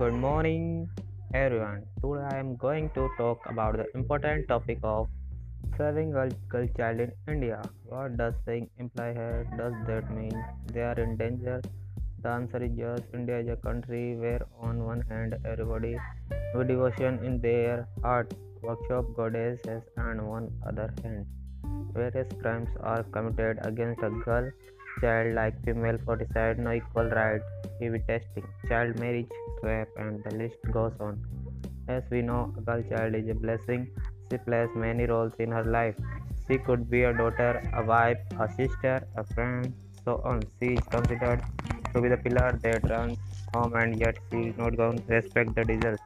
Good morning, everyone. Today I am going to talk about the important topic of saving girl, girl child in India. What does saying imply here? Does that mean they are in danger? The answer is yes. India is a country where, on one hand, everybody with devotion in their hearts worship goddesses, and on other hand, various crimes are committed against a girl child like female for foeticide, no equal rights, heavy testing, child marriage, rape, and the list goes on. As we know, a girl child is a blessing. She plays many roles in her life. She could be a daughter, a wife, a sister, a friend, so on. She is considered to be the pillar that runs home, and yet she is not going to respect the deserves.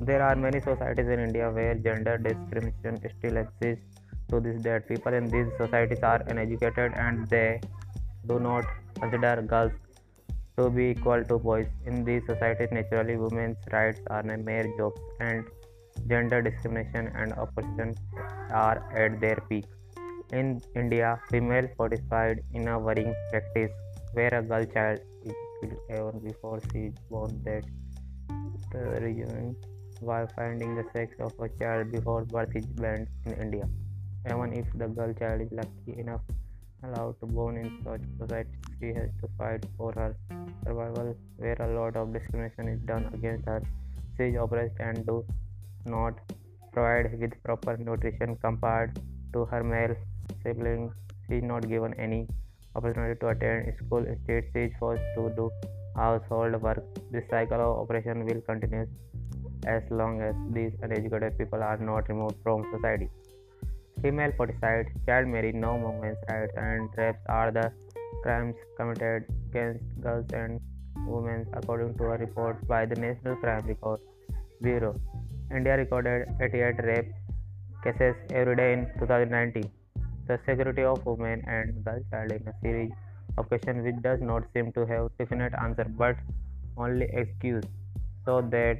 There are many societies in India where gender discrimination still exists to this day. People in these societies are uneducated and they do not consider girls to be equal to boys. In these societies, naturally, women's rights are a mere jokes, and gender discrimination and oppression are at their peak. In India, female foeticide in a worrying practice where a girl child is killed even before she is born. That the reason why finding the sex of a child before birth is banned in India. Even if the girl child is lucky enough allowed to born in such society, she has to fight for her survival, where a lot of discrimination is done against her. She is oppressed and do not provide with proper nutrition compared to her male siblings. She is not given any opportunity to attend school. Instead, she is forced to do household work. This cycle of oppression will continue as long as these uneducated people are not removed from society. Female foeticide, child marriage, no women's rights, and rapes are the crimes committed against girls and women, according to a report by the National Crime Record Bureau. India recorded 88 rape cases every day in 2019. The security of women and girl child in a series of questions which does not seem to have definite answer but only excuse so that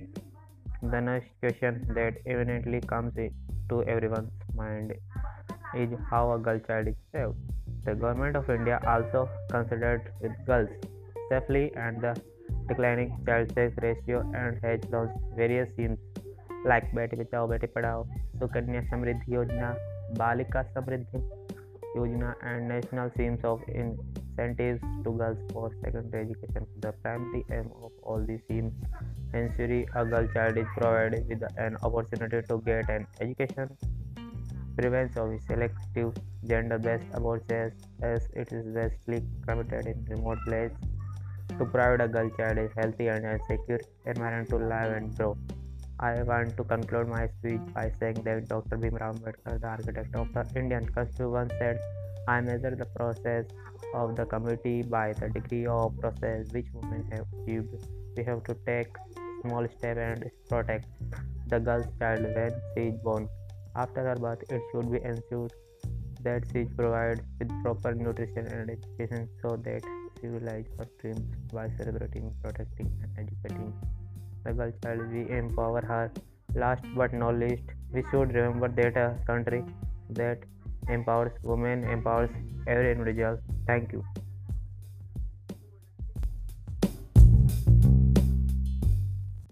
the next question that evidently comes to everyone's mind is how a girl child is saved. The government of India also considered with girls safely and the declining child sex ratio and has launched various schemes like Beti Bachao, Beti Padhao, Sukanya Samriddhi Yojana, Balika Samriddhi Yojana, and national schemes of incentives to girls for secondary education. The primary aim of all these schemes ensuring a girl child is provided with an opportunity to get an education prevents of selective gender-based abortions as it is vastly committed in remote places to provide a girl child a healthy and a secure environment to live and grow. I want to conclude my speech by saying that Dr. Bhimrao Ambedkar, the architect of the Indian Constitution, said, I measure the process of the community by the degree of process which women have achieved. We have to take small steps and protect the girl's child when she is born. After her birth, it should be ensured that she is provided with proper nutrition and education so that she realize her dreams by celebrating, protecting, and educating the girl child. We empower her. Last but not least, we should remember that a country that empowers women empowers every individual. Thank you.